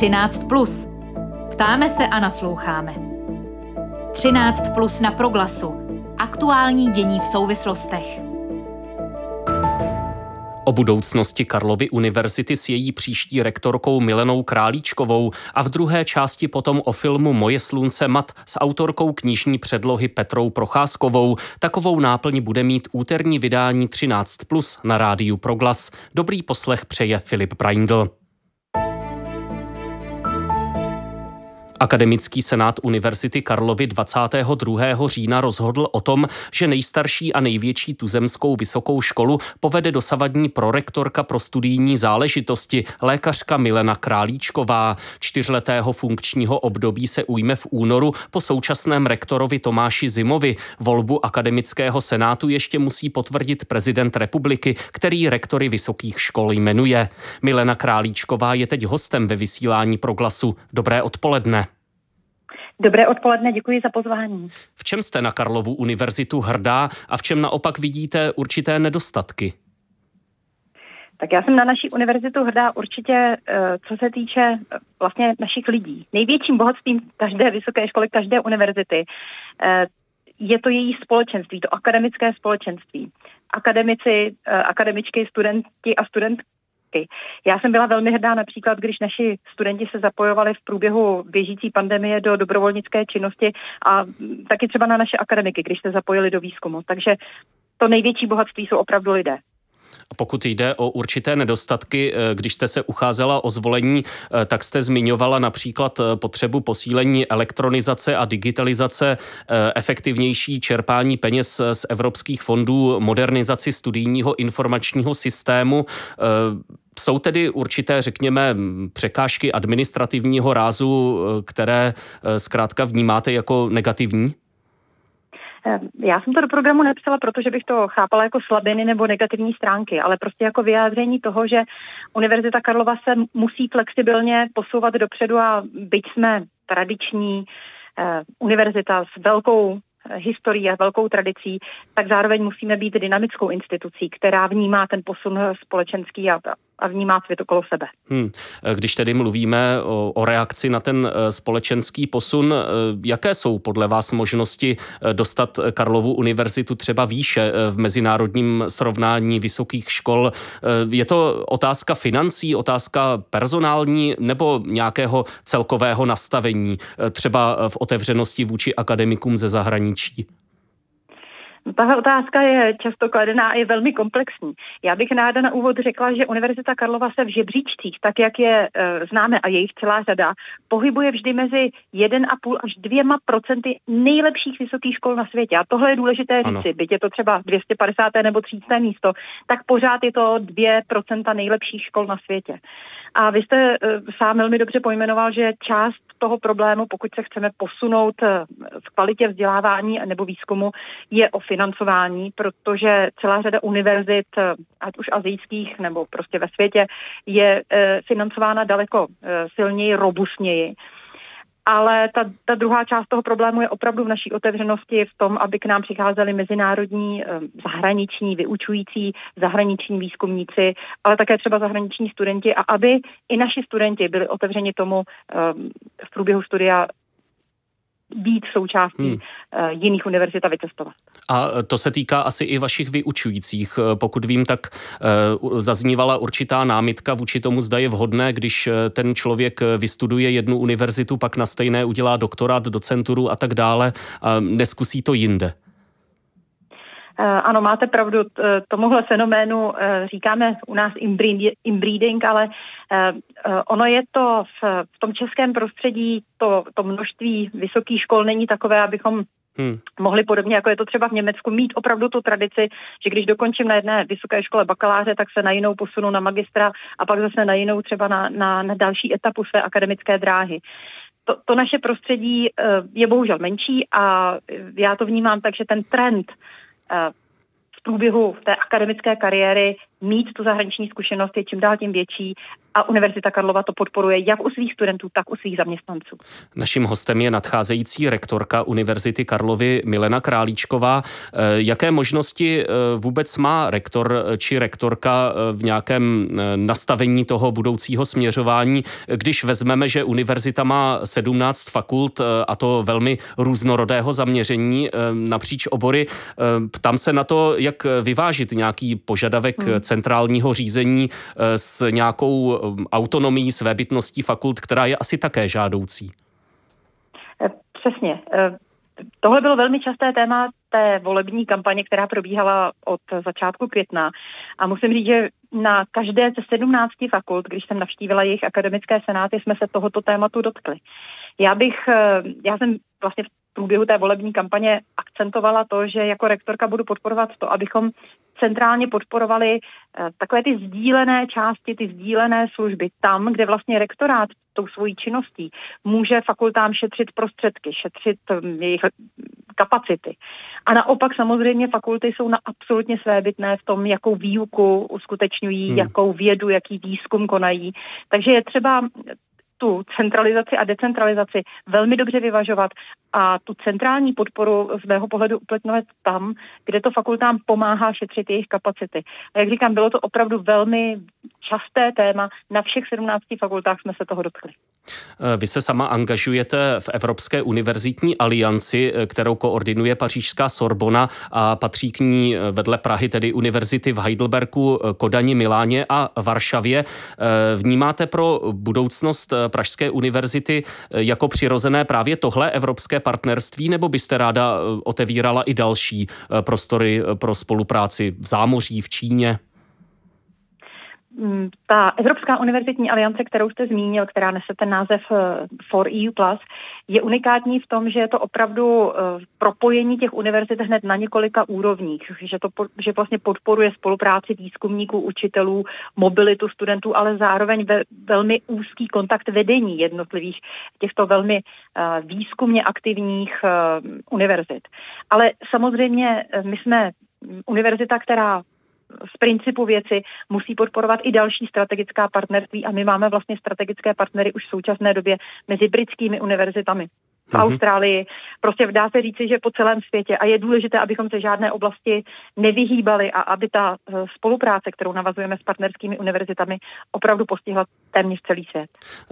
13. Plus. Ptáme se a nasloucháme. 13 plus na proglasu. Aktuální dění v souvislostech. O budoucnosti Karlovy univerzity s její příští rektorkou Milenou Králíčkovou a v druhé části potom o filmu Moje slunce mat s autorkou knižní předlohy Petrou Procházkovou. Takovou náplň bude mít úterní vydání 13 plus na rádiu Proglas. Dobrý poslech přeje Filip Braindl. Akademický senát Univerzity Karlovy 22. října rozhodl o tom, že nejstarší a největší tuzemskou vysokou školu povede dosavadní prorektorka pro studijní záležitosti, lékařka Milena Králíčková. Čtyřletého funkčního období se ujme v únoru po současném rektorovi Tomáši Zimovi. Volbu akademického senátu ještě musí potvrdit prezident republiky, který rektory vysokých škol jmenuje. Milena Králíčková je teď hostem ve vysílání proglasu. Dobré odpoledne. Dobré odpoledne, děkuji za pozvání. V čem jste na Karlovu univerzitu hrdá a v čem naopak vidíte určité nedostatky? Tak já jsem na naší univerzitu hrdá určitě, eh, co se týče eh, vlastně našich lidí. Největším bohatstvím každé vysoké školy, každé univerzity eh, je to její společenství, to akademické společenství. Akademici, akademičky, studenti a studentky projekty. Já jsem byla velmi hrdá například, když naši studenti se zapojovali v průběhu běžící pandemie do dobrovolnické činnosti a taky třeba na naše akademiky, když se zapojili do výzkumu. Takže to největší bohatství jsou opravdu lidé. A pokud jde o určité nedostatky, eh, když jste se ucházela o zvolení, eh, tak jste zmiňovala například eh, potřebu posílení elektronizace a digitalizace, efektivnější čerpání peněz z evropských fondů, modernizaci studijního informačního systému. Jsou tedy určité, řekněme, překážky administrativního rázu, které zkrátka vnímáte jako negativní? Ehm, já jsem to do programu nepsala, protože bych to chápala jako slabiny nebo negativní stránky, ale prostě jako vyjádření toho, že Univerzita Karlova se musí flexibilně posouvat dopředu a byť jsme tradiční eh, univerzita s velkou historií a velkou tradicí, tak zároveň musíme být dynamickou institucí, která vnímá ten posun společenský a, a vnímá svět okolo sebe. Hmm. Když tedy mluvíme o, o reakci na ten eh, společenský posun, eh, jaké jsou podle vás možnosti eh, dostat Karlovu univerzitu třeba výše v mezinárodním srovnání vysokých škol? Je to otázka financí, otázka personální nebo nějakého celkového nastavení, třeba v otevřenosti vůči akademikům ze zahraničí? Tahle otázka je často kladená a je velmi komplexní. Já bych ráda na úvod řekla, že Univerzita Karlova se v žebříčcích, tak jak je e, známe a jejich celá řada, pohybuje vždy mezi 1,5 až 2 procenty nejlepších vysokých škol na světě. A tohle je důležité říci, byť je to třeba 250. nebo 300. místo, tak pořád je to 2 procenta nejlepších škol na světě. A vy jste uh, sám velmi dobře pojmenoval, že část toho problému, pokud se chceme posunout uh, v kvalitě vzdělávání nebo výzkumu, je o financování, protože celá řada univerzit, uh, ať už azijských nebo prostě ve světě, je uh, financována daleko silněji, robustněji ale ta, ta druhá část toho problému je opravdu v naší otevřenosti v tom, aby k nám přicházeli mezinárodní, eh, zahraniční, vyučující, zahraniční výzkumníci, ale také třeba zahraniční studenti a aby i naši studenti byli otevřeni tomu eh, v průběhu studia být součástí hmm. uh, jiných univerzit a vycestovat. A to se týká asi i vašich vyučujících. Eh, pokud vím, tak zaznívala určitá námitka vůči tomu, zda je vhodné, když ten člověk vystuduje jednu univerzitu, pak na stejné udělá doktorát, docenturu a tak dále, a neskusí to jinde. Ano, máte pravdu, tomuhle fenoménu říkáme u nás inbreeding, ale ono je to v, v tom českém prostředí, to, to množství vysokých škol není takové, abychom Hmm. Mohli podobně, jako je to třeba v Německu, mít opravdu tu tradici, že když dokončím na jedné vysoké škole bakaláře, tak se na jinou posunu na magistra a pak zase na jinou třeba na, na, na další etapu své akademické dráhy. To, to naše prostředí je bohužel menší a já to vnímám tak, že ten trend v průběhu té akademické kariéry mít tu zahraniční zkušenost je čím dál tím větší a Univerzita Karlova to podporuje jak u svých studentů, tak u svých zaměstnanců. Naším hostem je nadcházející rektorka Univerzity Karlovy Milena Králíčková. Eh, jaké možnosti eh, vůbec má rektor či rektorka v nějakém nastavení toho budoucího směřování, když vezmeme, že univerzita má 17 fakult a to velmi různorodého zaměření napříč obory. Ptám se na to, jak vyvážit nějaký požadavek hmm. Centrálního řízení s nějakou autonomií, svébytností fakult, která je asi také žádoucí. Eh, přesně. Eh, tohle bylo velmi časté téma té volební kampaně, která probíhala od začátku května. A musím říct, že na každé ze 17 fakult, když jsem navštívila jejich akademické senáty, jsme se tohoto tématu dotkli. Já bych, eh, já jsem vlastně v průběhu té volební kampaně akcentovala to, že jako rektorka budu podporovat to, abychom centrálně podporovali eh, takové ty sdílené části, ty sdílené služby tam, kde vlastně rektorát tou svojí činností může fakultám šetřit prostředky, šetřit hm, jejich kapacity. A naopak samozřejmě fakulty jsou na absolutně svébytné v tom, jakou výuku uskutečňují, hmm. jakou vědu, jaký výzkum konají. Takže je třeba tu centralizaci a decentralizaci velmi dobře vyvažovat a tu centrální podporu z mého pohledu uplatňovat tam, kde to fakultám pomáhá šetřit jejich kapacity. A jak říkám, bylo to opravdu velmi časté téma. Na všech 17 fakultách jsme se toho dotkli. Vy se sama angažujete v Evropské univerzitní alianci, kterou koordinuje pařížská Sorbona a patří k ní vedle Prahy, tedy univerzity v Heidelbergu, Kodani, Miláně a Varšavě. Vnímáte pro budoucnost Pražské univerzity jako přirozené právě tohle evropské partnerství, nebo byste ráda otevírala i další prostory pro spolupráci v zámoří, v Číně? Mm, ta Evropská univerzitní aliance, kterou jste zmínil, která nese ten název eh, For EU+, je unikátní v tom, že je to opravdu eh, propojení těch univerzit hned na několika úrovních, že to že vlastně podporuje spolupráci výzkumníků, učitelů, mobilitu studentů, ale zároveň ve, velmi úzký kontakt vedení jednotlivých těchto velmi uh, výzkumně aktivních univerzit. Ale samozřejmě my jsme univerzita, která z principu věci musí podporovat i další strategická partnerství a my máme vlastně strategické partnery už v současné době mezi britskými univerzitami v mm-hmm. Austrálii. Prostě dá se říci, že po celém světě a je důležité, abychom se žádné oblasti nevyhýbali a aby ta eh, spolupráce, kterou navazujeme s partnerskými univerzitami, opravdu postihla téměř celý svět.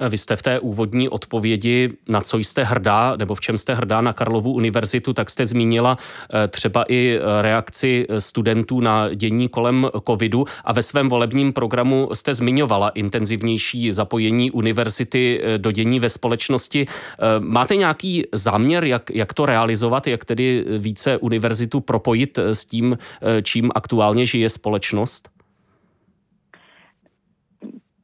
Vy jste v té úvodní odpovědi, na co jste hrdá, nebo v čem jste hrdá na Karlovu univerzitu, tak jste zmínila eh, třeba i eh, reakci studentů na dění kolem covidu a ve svém volebním programu jste zmiňovala intenzivnější zapojení univerzity do dění ve společnosti. Máte nějaký záměr, jak, jak to realizovat, jak tedy více univerzitu propojit s tím, čím aktuálně žije společnost?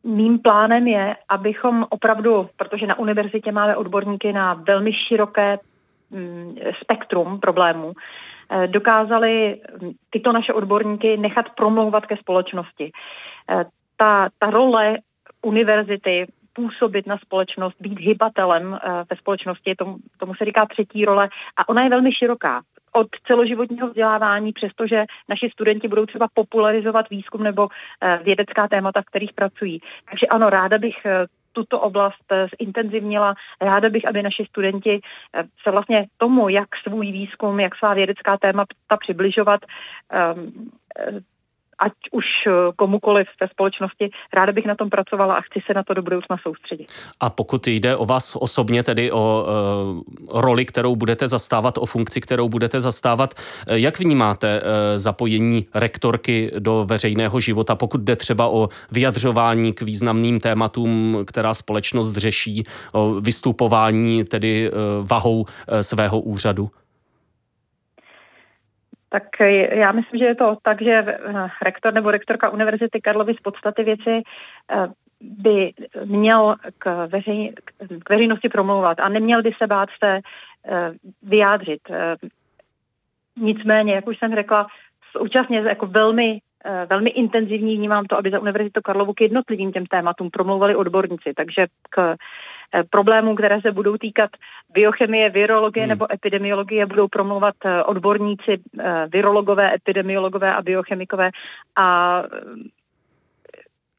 Mým plánem je, abychom opravdu, protože na univerzitě máme odborníky na velmi široké mm, spektrum problémů, eh, dokázali tyto naše odborníky nechat promlouvat ke společnosti. Eh, ta, ta role univerzity působit na společnost, být hybatelem eh, ve společnosti, tomu, tomu se říká třetí role a ona je velmi široká od celoživotního vzdělávání, přestože naši studenti budou třeba popularizovat výzkum nebo eh, vědecká témata, v kterých pracují. Takže ano, ráda bych eh, tuto oblast zintenzivnila. Ráda bych, aby naši studenti se vlastně tomu, jak svůj výzkum, jak svá vědecká témata přibližovat, ehm, ať už eh, komukoliv ve společnosti. Ráda bych na tom pracovala a chci se na to do budoucna soustředit. A pokud jde o vás osobně, tedy o uh, roli, kterou budete zastávat, o funkci, kterou budete zastávat, eh, jak vnímáte uh, zapojení rektorky do veřejného života, pokud jde třeba o vyjadřování k významným tématům, která společnost řeší, o vystupování tedy uh, vahou uh, svého úřadu? Tak já myslím, že je to tak, že eh, rektor nebo rektorka Univerzity Karlovy z podstaty věci eh, by měl k, veřej, k veřejnosti promlouvat a neměl by se bát se eh, vyjádřit. Nicméně, jak už jsem řekla, současně jako velmi velmi intenzivní vnímám to, aby za Univerzitu Karlovu k jednotlivým těm tématům promlouvali odborníci. Takže k problémů, které se budou týkat biochemie, virologie hmm. nebo epidemiologie, budou promluvat odborníci, virologové, epidemiologové a biochemikové a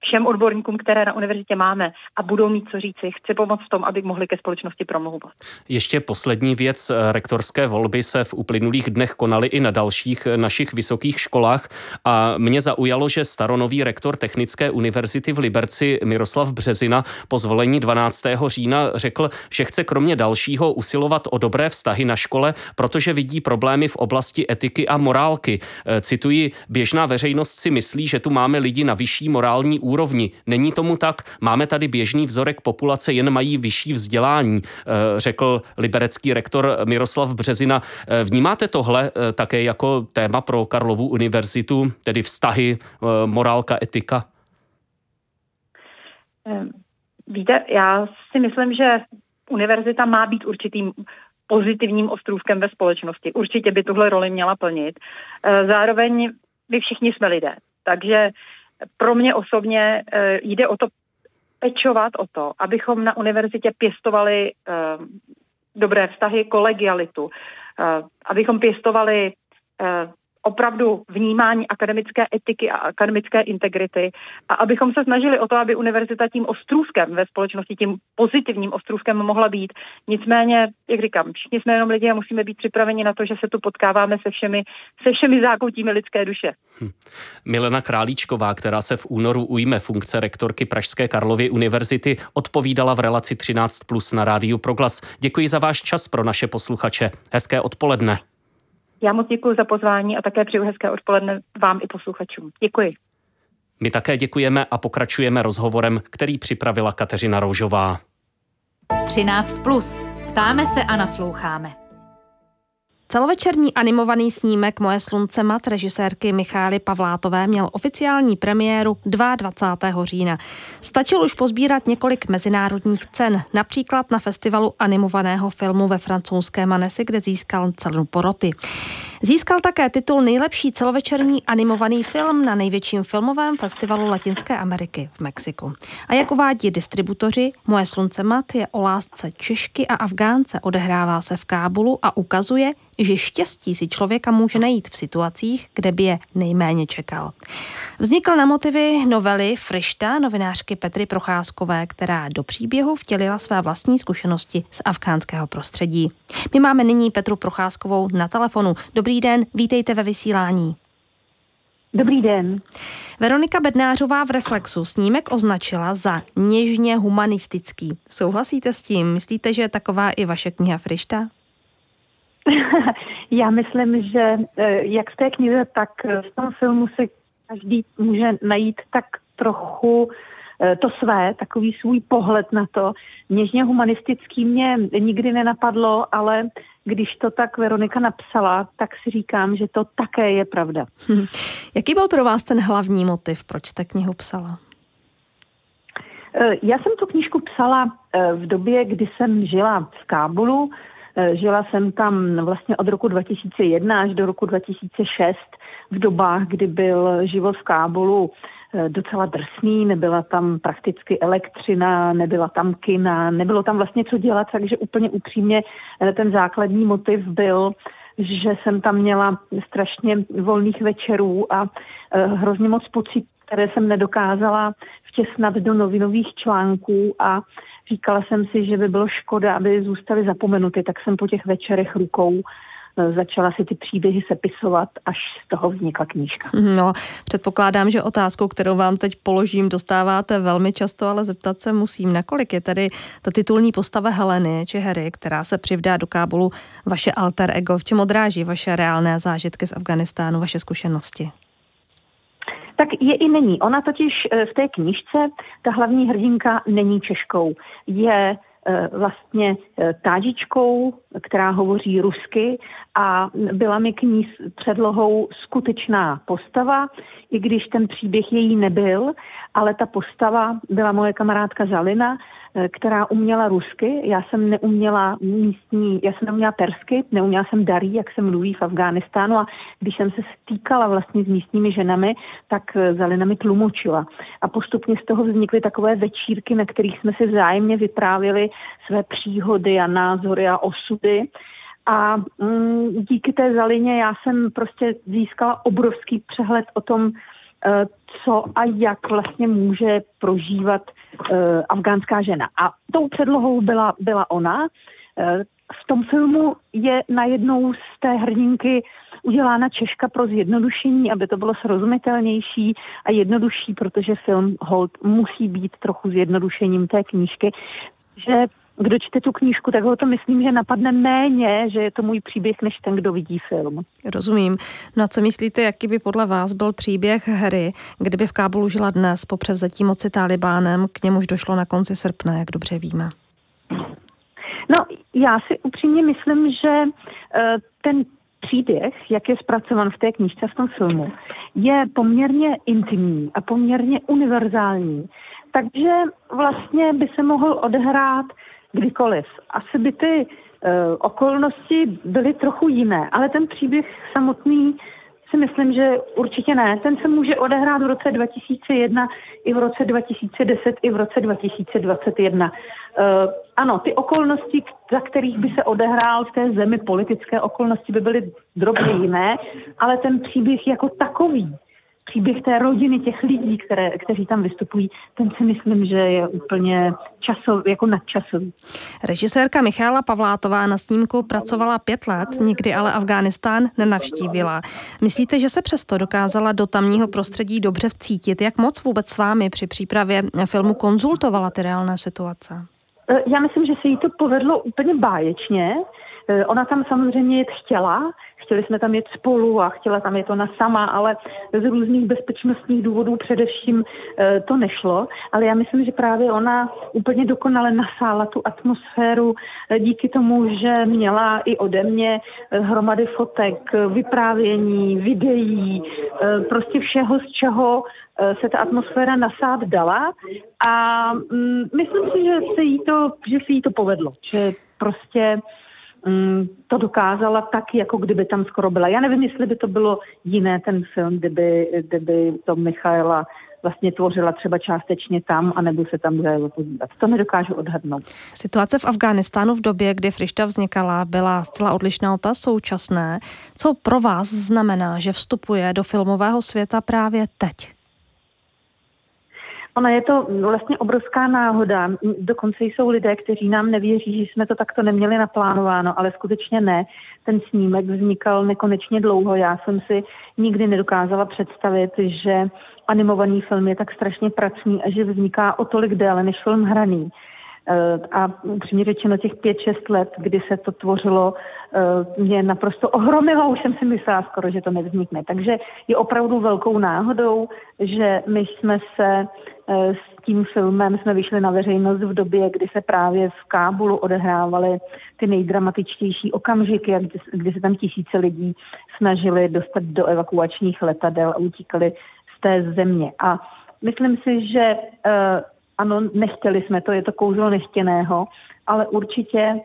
všem odborníkům, které na univerzitě máme a budou mít co říci. Chci pomoct v tom, aby mohli ke společnosti promlouvat. Ještě poslední věc. Rektorské volby se v uplynulých dnech konaly i na dalších našich vysokých školách a mě zaujalo, že staronový rektor Technické univerzity v Liberci Miroslav Březina po zvolení 12. října řekl, že chce kromě dalšího usilovat o dobré vztahy na škole, protože vidí problémy v oblasti etiky a morálky. Cituji, běžná veřejnost si myslí, že tu máme lidi na vyšší morální úrovni úrovni. Není tomu tak. Máme tady běžný vzorek populace, jen mají vyšší vzdělání, eh, řekl liberecký rektor Miroslav Březina. Eh, vnímáte tohle eh, také jako téma pro Karlovu univerzitu, tedy vztahy, morálka, etika? Víte, já si myslím, že univerzita má být určitým pozitivním ostrůvkem ve společnosti. Určitě by tuhle roli měla plnit. Zároveň my všichni jsme lidé, takže pro mě osobně eh, jde o to pečovat o to, abychom na univerzitě pěstovali eh, dobré vztahy, kolegialitu, eh, abychom pěstovali opravdu vnímání akademické etiky a akademické integrity a abychom se snažili o to, aby univerzita tím ostrůvkem ve společnosti, tím pozitivním ostrůvkem mohla být. Nicméně, jak říkám, všichni jsme jenom lidi a musíme být připraveni na to, že se tu potkáváme se všemi, se všemi zákoutími lidské duše. Hm. Milena Králíčková, která se v únoru ujme funkce rektorky Pražské Karlovy univerzity, odpovídala v relaci 13 plus na rádiu Proglas. Děkuji za váš čas pro naše posluchače. Hezké odpoledne. Já moc děkuji za pozvání a také přeju hezké odpoledne vám i posluchačům. Děkuji. My také děkujeme a pokračujeme rozhovorem, který připravila Kateřina Roužová. 13. Plus. Ptáme se a nasloucháme. Celovečerní animovaný snímek Moje slunce mat režisérky Michály Pavlátové měl oficiální premiéru 22. října. Stačil už pozbírat několik mezinárodních cen, například na festivalu animovaného filmu ve francouzském Manesi, kde získal cenu poroty. Získal také titul nejlepší celovečerní animovaný film na největším filmovém festivalu Latinské Ameriky v Mexiku. A jak uvádí distributoři, Moje slunce mat je o lásce Češky a Afgánce, odehrává se v Kábulu a ukazuje, že štěstí si člověka může najít v situacích, kde by je nejméně čekal. Vznikl na motivy novely Frišta novinářky Petry Procházkové, která do příběhu vtělila své vlastní zkušenosti z afgánského prostředí. My máme nyní Petru Procházkovou na telefonu. Dobrý den, vítejte ve vysílání. Dobrý den. Veronika Bednářová v Reflexu snímek označila za něžně humanistický. Souhlasíte s tím? Myslíte, že je taková i vaše kniha Frišta? Já myslím, že eh, jak v té knize, tak v tom filmu si každý může najít tak trochu eh, to své, takový svůj pohled na to. Něžně humanistický mě nikdy nenapadlo, ale když to tak Veronika napsala, tak si říkám, že to také je pravda. Hm. Jaký byl pro vás ten hlavní motiv, proč jste knihu psala? Eh, já jsem tu knížku psala v době, kdy jsem žila v Kábulu, Eh, žila jsem tam vlastně od roku 2001 až do roku 2006 v dobách, kdy byl život v Kábulu eh, docela drsný, nebyla tam prakticky elektřina, nebyla tam kina, nebylo tam vlastně co dělat, takže úplně upřímně eh, ten základní motiv byl, že jsem tam měla strašně volných večerů a hrozně moc pocit, které jsem nedokázala vtěsnat do novinových článků a Říkala jsem si, že by bylo škoda, aby zůstaly zapomenuty, tak jsem po těch večerech rukou začala si ty příběhy sepisovat, až z toho vznikla knížka. No, předpokládám, že otázku, kterou vám teď položím, dostáváte velmi často, ale zeptat se musím, nakolik je tedy ta titulní postava Heleny či Harry, která se přivdá do Kábulu, vaše alter ego, v čem odráží vaše reálné zážitky z Afganistánu, vaše zkušenosti? Tak je i není. Ona totiž eh, v té knižce, ta hlavní hrdinka není Češkou. Je eh, vlastně eh, tážičkou, která hovoří rusky a byla mi k ní předlohou skutečná postava, i když ten příběh její nebyl, ale ta postava byla moje kamarádka Zalina, eh, která uměla rusky, já jsem neuměla místní, já jsem neuměla persky, neuměla jsem darí, jak se mluví v Afghánistánu a když jsem se stýkala vlastně s místními ženami, tak eh, Zalina mi tlumočila. A postupně z toho vznikly takové večírky, na kterých jsme si vzájemně vyprávěli své příhody a názory a osudy. A mm, díky té Zalině já jsem prostě získala obrovský přehled o tom, Eh, co a jak vlastně může prožívat uh, afgánská žena. A tou předlohou byla, byla ona. Uh, v tom filmu je najednou z té hrdinky udělána Češka pro zjednodušení, aby to bylo srozumitelnější a jednodušší, protože film Hold musí být trochu zjednodušením té knížky, že kdo čte tu knížku, tak ho to myslím, že napadne méně, že je to můj příběh, než ten, kdo vidí film. Rozumím. No a co myslíte, jaký by podle vás byl příběh hry, kdyby v Kábulu žila dnes po převzetí moci Talibánem, k němuž došlo na konci srpna, jak dobře víme? No, já si upřímně myslím, že uh, ten příběh, jak je zpracovan v té knížce, v tom filmu, je poměrně intimní a poměrně univerzální. Takže vlastně by se mohl odehrát kdykoliv. Asi by ty uh, okolnosti byly trochu jiné, ale ten příběh samotný si myslím, že určitě ne. Ten se může odehrát v roce 2001 i v roce 2010 i v roce 2021. Uh, eh, ano, ty okolnosti, za kterých by se odehrál v té zemi, politické okolnosti by byly drobně jiné, ale ten příběh jako takový příběh té rodiny, těch lidí, které, kteří tam vystupují, ten si myslím, že je úplně časov, jako nadčasový. Režisérka Michála Pavlátová na snímku pracovala pět let, nikdy ale Afghánistán nenavštívila. Myslíte, že se přesto dokázala do tamního prostředí dobře vcítit? Jak moc vůbec s vámi při přípravě filmu konzultovala ty reálné situace? E, já myslím, že se jí to povedlo úplně báječně. E, ona tam samozřejmě jet chtěla, chtěli jsme tam jet spolu a chtěla tam jet ona sama, ale z různých bezpečnostních důvodů především e, to nešlo. Ale já myslím, že právě ona úplně dokonale nasála tu atmosféru díky tomu, že měla i ode mě hromady fotek, vyprávění, videí, prostě všeho, z čeho se ta atmosféra nasát dala a mm, myslím si, že se jí to, že se jí to povedlo, že prostě to dokázala tak, jako kdyby tam skoro byla. Já nevím, jestli by to bylo jiné ten film, kdyby, kdyby to Michaela vlastně tvořila třeba částečně tam, anebo se tam zajelo podívat. To nedokážu odhadnout. Situace v Afghánistánu v době, kdy Frišta vznikala, byla zcela odlišná od té současné. Co pro vás znamená, že vstupuje do filmového světa právě teď? Ona je to vlastně obrovská náhoda. Dokonce jsou lidé, kteří nám nevěří, že jsme to takto neměli naplánováno, ale skutečně ne. Ten snímek vznikal nekonečně dlouho. Já jsem si nikdy nedokázala představit, že animovaný film je tak strašně pracný a že vzniká o tolik déle než film hraný. Eh, a upřímně řečeno těch pět, šest let, kdy se to tvořilo, eh, mě naprosto ohromilo, už jsem si myslela skoro, že to nevznikne. Takže je opravdu velkou náhodou, že my jsme se eh, s tím filmem jsme vyšli na veřejnost v době, kdy se právě v Kábulu odehrávaly ty nejdramatičtější okamžiky, kdy, kdy se tam tisíce lidí snažili dostat do evakuačních letadel a utíkali z té země. A myslím si, že ano, nechtěli jsme to, je to kouzlo nechtěného, ale určitě e,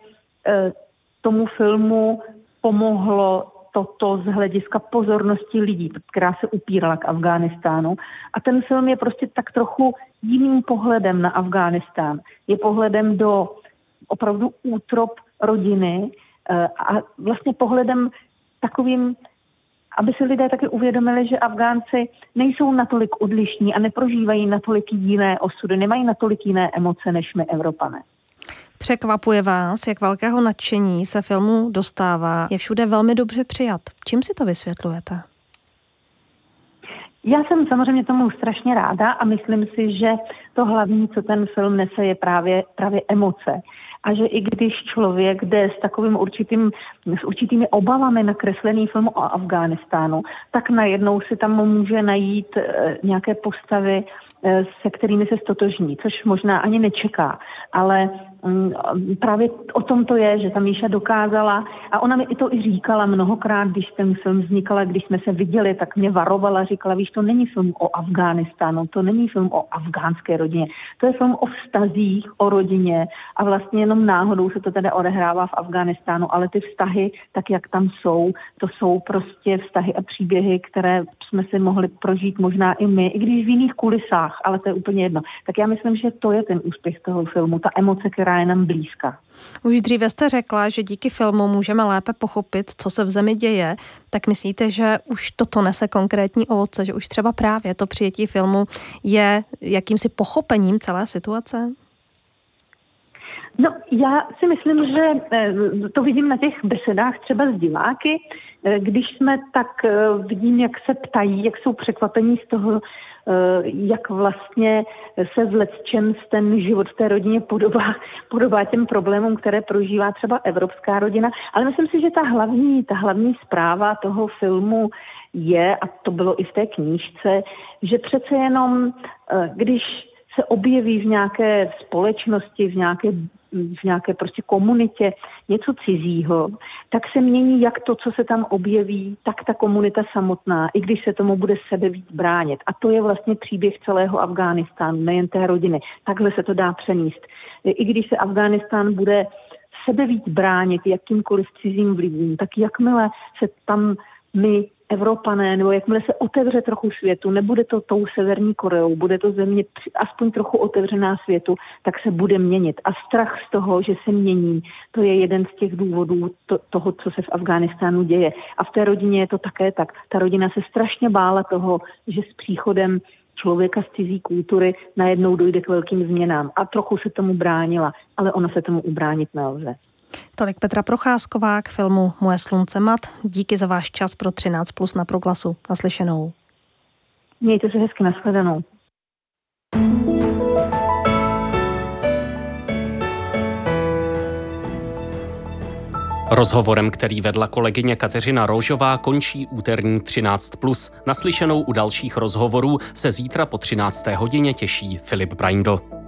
tomu filmu pomohlo toto z hlediska pozornosti lidí, která se upírala k Afghánistánu. A ten film je prostě tak trochu jiným pohledem na Afghánistán. Je pohledem do opravdu útrop rodiny e, a vlastně pohledem takovým aby si lidé taky uvědomili, že Afgánci nejsou natolik odlišní a neprožívají natolik jiné osudy, nemají natolik jiné emoce než my Evropané. Překvapuje vás, jak velkého nadšení se filmu dostává. Je všude velmi dobře přijat. Čím si to vysvětlujete? Já jsem samozřejmě tomu strašně ráda a myslím si, že to hlavní, co ten film nese, je právě, právě emoce a že i když člověk jde s takovým určitým, s určitými obavami na kreslený film o Afghánistánu, tak najednou si tam může najít e, nějaké postavy, e, se kterými se stotožní, což možná ani nečeká. Ale právě o tom to je, že ta Míša dokázala, a ona mi i to i říkala mnohokrát, když ten film vznikala, když jsme se viděli, tak mě varovala, říkala, víš, to není film o Afghánistánu, to není film o afgánské rodině, to je film o vztazích, o rodině a vlastně jenom náhodou se to teda odehrává v Afghánistánu, ale ty vztahy, tak jak tam jsou, to jsou prostě vztahy a příběhy, které jsme si mohli prožít možná i my, i když v jiných kulisách, ale to je úplně jedno. Tak já myslím, že to je ten úspěch toho filmu, ta emoce, která je nám blízka. Už dříve jste řekla, že díky filmu můžeme lépe pochopit, co se v zemi děje. Tak myslíte, že už toto nese konkrétní ovoce, že už třeba právě to přijetí filmu je jakýmsi pochopením celé situace? No, já si myslím, že eh, to vidím na těch besedách třeba s diváky, eh, když jsme tak eh, vidím, jak se ptají, jak jsou překvapení z toho, jak vlastně se v čem ten život v té rodině podobá, podobá těm problémům, které prožívá třeba evropská rodina. Ale myslím si, že ta hlavní, ta hlavní zpráva toho filmu je, a to bylo i v té knížce, že přece jenom, když se objeví v nějaké společnosti, v nějaké v nějaké prostě komunitě něco cizího, tak se mění jak to, co se tam objeví, tak ta komunita samotná, i když se tomu bude sebe víc bránit. A to je vlastně příběh celého Afghánistánu, nejen té rodiny. Takhle se to dá přenést. I když se Afghánistán bude sebe víc bránit jakýmkoliv cizím vlivům, tak jakmile se tam my Evropané, nebo jakmile se otevře trochu světu, nebude to tou Severní Koreou, bude to země aspoň trochu otevřená světu, tak se bude měnit. A strach z toho, že se mění, to je jeden z těch důvodů to, toho, co se v Afghánistánu děje. A v té rodině je to také tak. Ta rodina se strašně bála toho, že s příchodem člověka z cizí kultury najednou dojde k velkým změnám. A trochu se tomu bránila, ale ona se tomu ubránit nelze. Tolik Petra Procházková k filmu Moje slunce mat. Díky za váš čas pro 13 plus na proglasu. Naslyšenou. Mějte se hezky, nashledanou. Rozhovorem, který vedla kolegyně Kateřina Rožová, končí úterní 13+. Naslyšenou u dalších rozhovorů se zítra po 13. hodině těší Filip Braindl.